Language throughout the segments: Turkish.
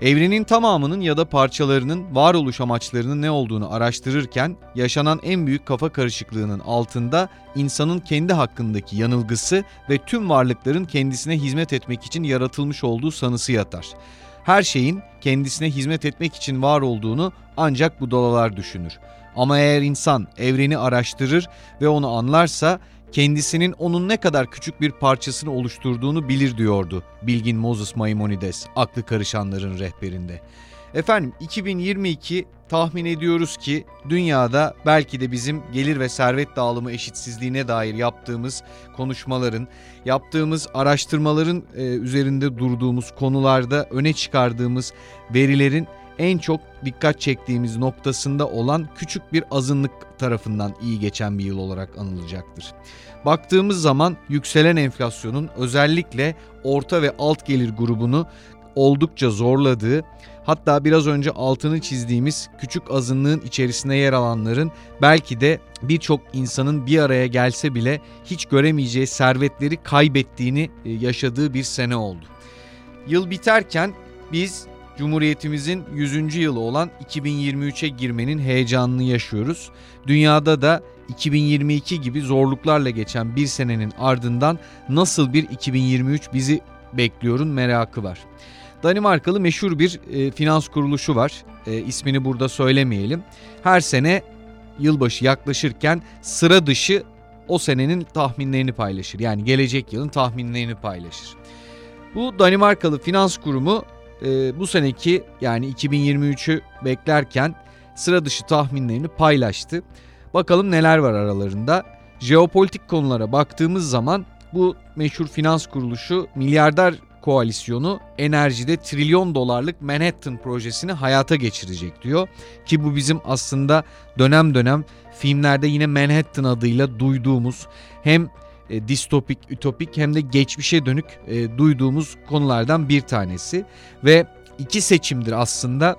Evrenin tamamının ya da parçalarının varoluş amaçlarının ne olduğunu araştırırken yaşanan en büyük kafa karışıklığının altında insanın kendi hakkındaki yanılgısı ve tüm varlıkların kendisine hizmet etmek için yaratılmış olduğu sanısı yatar. Her şeyin kendisine hizmet etmek için var olduğunu ancak budalalar düşünür. Ama eğer insan evreni araştırır ve onu anlarsa kendisinin onun ne kadar küçük bir parçasını oluşturduğunu bilir diyordu bilgin Moses Maimonides aklı karışanların rehberinde. Efendim 2022 tahmin ediyoruz ki dünyada belki de bizim gelir ve servet dağılımı eşitsizliğine dair yaptığımız konuşmaların, yaptığımız araştırmaların e, üzerinde durduğumuz konularda öne çıkardığımız verilerin en çok dikkat çektiğimiz noktasında olan küçük bir azınlık tarafından iyi geçen bir yıl olarak anılacaktır. Baktığımız zaman yükselen enflasyonun özellikle orta ve alt gelir grubunu oldukça zorladığı, hatta biraz önce altını çizdiğimiz küçük azınlığın içerisinde yer alanların belki de birçok insanın bir araya gelse bile hiç göremeyeceği servetleri kaybettiğini e, yaşadığı bir sene oldu. Yıl biterken biz Cumhuriyetimizin 100. yılı olan 2023'e girmenin heyecanını yaşıyoruz. Dünyada da 2022 gibi zorluklarla geçen bir senenin ardından nasıl bir 2023 bizi bekliyorun merakı var. Danimarkalı meşhur bir e, finans kuruluşu var. E, ismini burada söylemeyelim. Her sene yılbaşı yaklaşırken sıra dışı o senenin tahminlerini paylaşır. Yani gelecek yılın tahminlerini paylaşır. Bu Danimarkalı finans kurumu e, bu seneki yani 2023'ü beklerken sıra dışı tahminlerini paylaştı. Bakalım neler var aralarında. Jeopolitik konulara baktığımız zaman bu meşhur finans kuruluşu milyarder koalisyonu enerjide trilyon dolarlık Manhattan projesini hayata geçirecek diyor. Ki bu bizim aslında dönem dönem filmlerde yine Manhattan adıyla duyduğumuz hem e, distopik, ütopik hem de geçmişe dönük e, duyduğumuz konulardan bir tanesi. Ve iki seçimdir aslında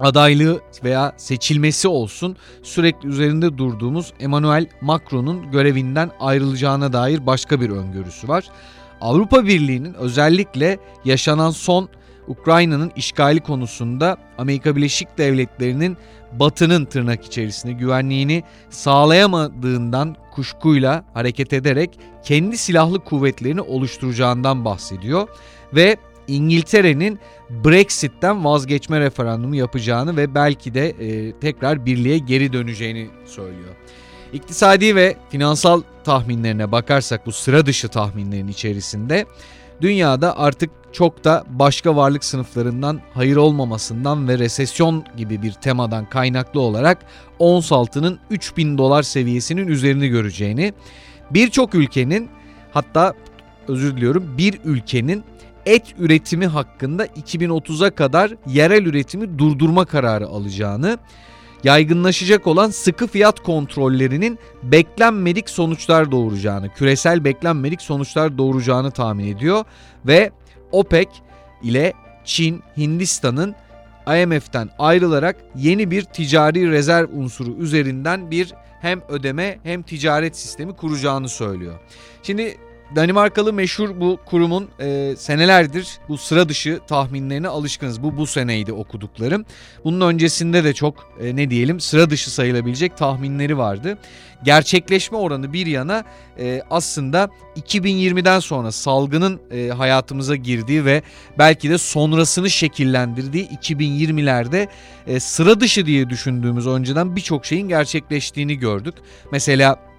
adaylığı veya seçilmesi olsun sürekli üzerinde durduğumuz Emmanuel Macron'un görevinden ayrılacağına dair başka bir öngörüsü var. Avrupa Birliği'nin özellikle yaşanan son Ukrayna'nın işgali konusunda Amerika Birleşik Devletleri'nin Batı'nın tırnak içerisinde güvenliğini sağlayamadığından kuşkuyla hareket ederek kendi silahlı kuvvetlerini oluşturacağından bahsediyor ve İngiltere'nin Brexit'ten vazgeçme referandumu yapacağını ve belki de e, tekrar birliğe geri döneceğini söylüyor. İktisadi ve finansal tahminlerine bakarsak bu sıra dışı tahminlerin içerisinde dünyada artık çok da başka varlık sınıflarından hayır olmamasından ve resesyon gibi bir temadan kaynaklı olarak ons altının 3000 dolar seviyesinin üzerini göreceğini, birçok ülkenin hatta özür diliyorum bir ülkenin et üretimi hakkında 2030'a kadar yerel üretimi durdurma kararı alacağını, yaygınlaşacak olan sıkı fiyat kontrollerinin beklenmedik sonuçlar doğuracağını, küresel beklenmedik sonuçlar doğuracağını tahmin ediyor ve OPEC ile Çin, Hindistan'ın IMF'den ayrılarak yeni bir ticari rezerv unsuru üzerinden bir hem ödeme hem ticaret sistemi kuracağını söylüyor. Şimdi Danimarkalı meşhur bu kurumun e, senelerdir bu sıra dışı tahminlerine alışkınız. Bu bu seneydi okuduklarım. Bunun öncesinde de çok e, ne diyelim sıra dışı sayılabilecek tahminleri vardı. Gerçekleşme oranı bir yana e, aslında 2020'den sonra salgının e, hayatımıza girdiği ve belki de sonrasını şekillendirdiği 2020'lerde e, sıra dışı diye düşündüğümüz önceden birçok şeyin gerçekleştiğini gördük. Mesela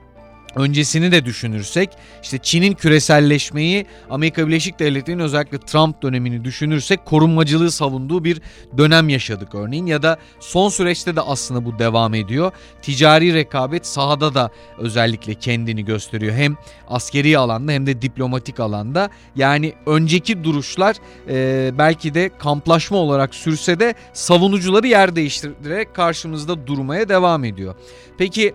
öncesini de düşünürsek işte Çin'in küreselleşmeyi Amerika Birleşik Devletleri'nin özellikle Trump dönemini düşünürsek korunmacılığı savunduğu bir dönem yaşadık örneğin ya da son süreçte de aslında bu devam ediyor. Ticari rekabet sahada da özellikle kendini gösteriyor hem askeri alanda hem de diplomatik alanda yani önceki duruşlar e, belki de kamplaşma olarak sürse de savunucuları yer değiştirerek karşımızda durmaya devam ediyor. Peki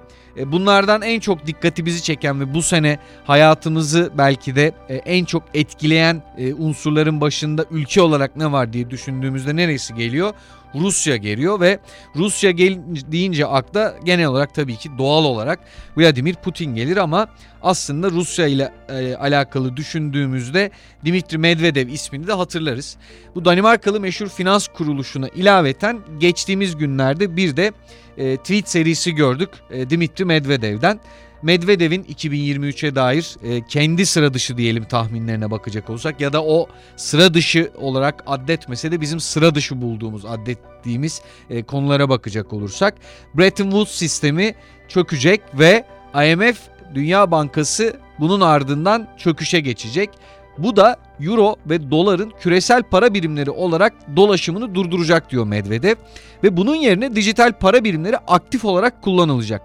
bunlardan en çok dikkatimizi çeken ve bu sene hayatımızı belki de e, en çok etkileyen e, unsurların başında ülke olarak ne var diye düşündüğümüzde neresi geliyor? Rusya geliyor ve Rusya gel deyince akla genel olarak tabii ki doğal olarak Vladimir Putin gelir ama aslında Rusya ile e, alakalı düşündüğümüzde Dimitri Medvedev ismini de hatırlarız. Bu Danimarkalı meşhur finans kuruluşuna ilaveten geçtiğimiz günlerde bir de e, tweet serisi gördük e, Dimitri Medvedev'den. Medvedev'in 2023'e dair e, kendi sıra dışı diyelim tahminlerine bakacak olsak ya da o sıra dışı olarak addetmese de bizim sıra dışı bulduğumuz addettiğimiz e, konulara bakacak olursak Bretton Woods sistemi çökecek ve IMF Dünya Bankası bunun ardından çöküşe geçecek. Bu da euro ve doların küresel para birimleri olarak dolaşımını durduracak diyor Medvedev ve bunun yerine dijital para birimleri aktif olarak kullanılacak.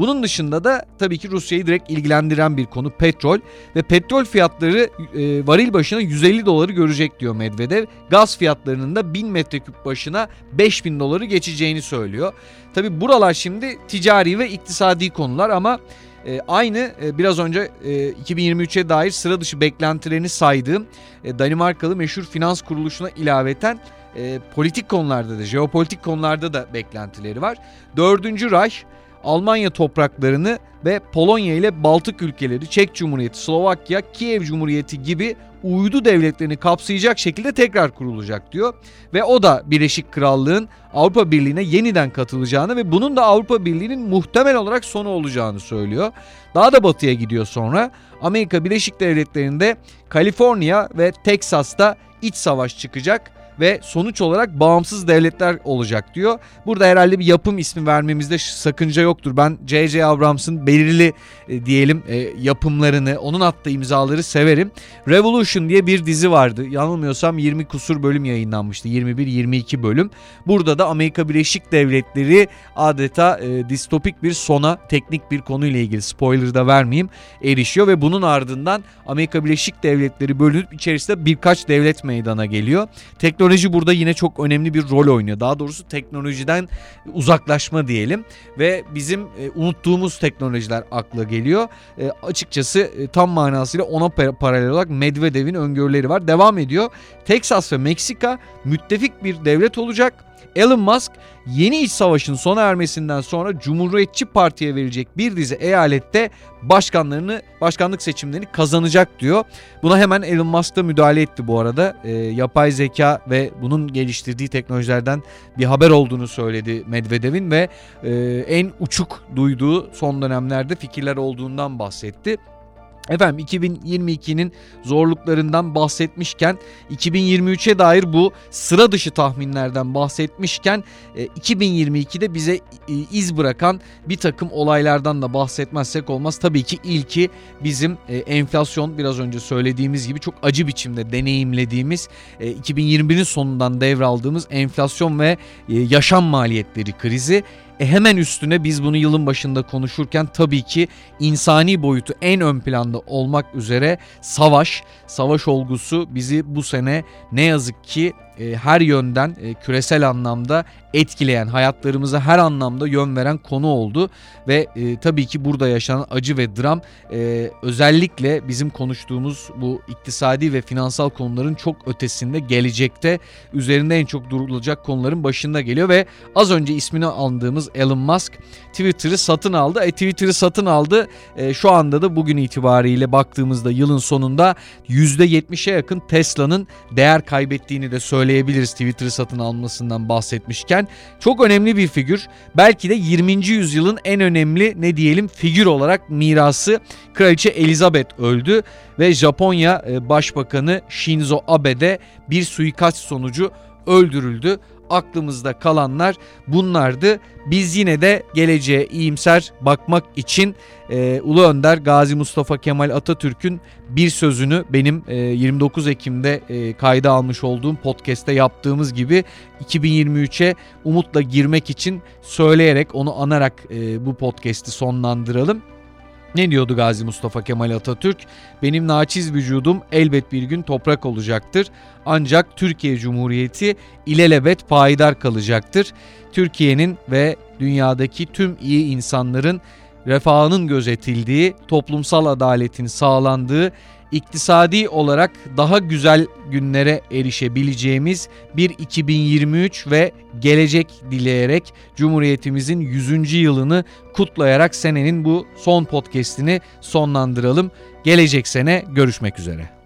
Bunun dışında da tabii ki Rusya'yı direkt ilgilendiren bir konu petrol ve petrol fiyatları e, varil başına 150 doları görecek diyor Medvedev. Gaz fiyatlarının da 1000 metreküp başına 5000 doları geçeceğini söylüyor. Tabii buralar şimdi ticari ve iktisadi konular ama e, aynı e, biraz önce e, 2023'e dair sıra dışı beklentilerini saydığım e, Danimarkalı meşhur finans kuruluşuna ilaveten e, politik konularda da jeopolitik konularda da beklentileri var. Dördüncü Reich Almanya topraklarını ve Polonya ile Baltık ülkeleri, Çek Cumhuriyeti, Slovakya, Kiev Cumhuriyeti gibi uydu devletlerini kapsayacak şekilde tekrar kurulacak diyor. Ve o da Birleşik Krallığın Avrupa Birliği'ne yeniden katılacağını ve bunun da Avrupa Birliği'nin muhtemel olarak sonu olacağını söylüyor. Daha da batıya gidiyor sonra. Amerika Birleşik Devletleri'nde Kaliforniya ve Teksas'ta iç savaş çıkacak ve sonuç olarak bağımsız devletler olacak diyor. Burada herhalde bir yapım ismi vermemizde sakınca yoktur. Ben J.J. Abrams'ın belirli e, diyelim e, yapımlarını, onun attığı imzaları severim. Revolution diye bir dizi vardı. Yanılmıyorsam 20 kusur bölüm yayınlanmıştı. 21-22 bölüm. Burada da Amerika Birleşik Devletleri adeta e, distopik bir sona, teknik bir konuyla ilgili spoiler da vermeyeyim, erişiyor ve bunun ardından Amerika Birleşik Devletleri bölünüp içerisinde birkaç devlet meydana geliyor. Teknoloji teknoloji burada yine çok önemli bir rol oynuyor. Daha doğrusu teknolojiden uzaklaşma diyelim ve bizim e, unuttuğumuz teknolojiler akla geliyor. E, açıkçası e, tam manasıyla ona paralel olarak Medvedev'in öngörüleri var. Devam ediyor. Texas ve Meksika müttefik bir devlet olacak Elon Musk yeni iç savaşın sona ermesinden sonra Cumhuriyetçi Parti'ye verecek bir dizi eyalette başkanlarını başkanlık seçimlerini kazanacak diyor. Buna hemen Elon Musk da müdahale etti bu arada. E, yapay zeka ve bunun geliştirdiği teknolojilerden bir haber olduğunu söyledi Medvedev'in ve e, en uçuk duyduğu son dönemlerde fikirler olduğundan bahsetti. Efendim 2022'nin zorluklarından bahsetmişken 2023'e dair bu sıra dışı tahminlerden bahsetmişken 2022'de e, bize e, iz bırakan bir takım olaylardan da bahsetmezsek olmaz. Tabii ki ilki bizim e, enflasyon biraz önce söylediğimiz gibi çok acı biçimde deneyimlediğimiz 2021'in sonundan devraldığımız enflasyon ve yaşam maliyetleri krizi. E hemen üstüne biz bunu yılın başında konuşurken tabii ki insani boyutu en ön planda olmak üzere savaş, savaş olgusu bizi bu sene ne yazık ki e, her yönden e, küresel anlamda etkileyen, hayatlarımıza her anlamda yön veren konu oldu ve e, tabii ki burada yaşanan acı ve dram e, özellikle bizim konuştuğumuz bu iktisadi ve finansal konuların çok ötesinde gelecekte üzerinde en çok durulacak konuların başında geliyor ve az önce ismini andığımız Elon Musk Twitter'ı satın aldı. E, Twitter'ı satın aldı. E, şu anda da bugün itibariyle baktığımızda yılın sonunda %70'e yakın Tesla'nın değer kaybettiğini de söyledi söyleyebiliriz Twitter'ı satın almasından bahsetmişken. Çok önemli bir figür. Belki de 20. yüzyılın en önemli ne diyelim figür olarak mirası Kraliçe Elizabeth öldü ve Japonya e, Başbakanı Shinzo Abe de bir suikast sonucu öldürüldü aklımızda kalanlar bunlardı. Biz yine de geleceğe iyimser bakmak için e, Ulu Önder Gazi Mustafa Kemal Atatürk'ün bir sözünü benim e, 29 Ekim'de e, kayda almış olduğum podcast'te yaptığımız gibi 2023'e umutla girmek için söyleyerek onu anarak e, bu podcast'i sonlandıralım. Ne diyordu Gazi Mustafa Kemal Atatürk? Benim naçiz vücudum elbet bir gün toprak olacaktır. Ancak Türkiye Cumhuriyeti ilelebet payidar kalacaktır. Türkiye'nin ve dünyadaki tüm iyi insanların refahının gözetildiği, toplumsal adaletin sağlandığı, iktisadi olarak daha güzel günlere erişebileceğimiz bir 2023 ve gelecek dileyerek Cumhuriyetimizin 100. yılını kutlayarak senenin bu son podcast'ini sonlandıralım. Gelecek sene görüşmek üzere.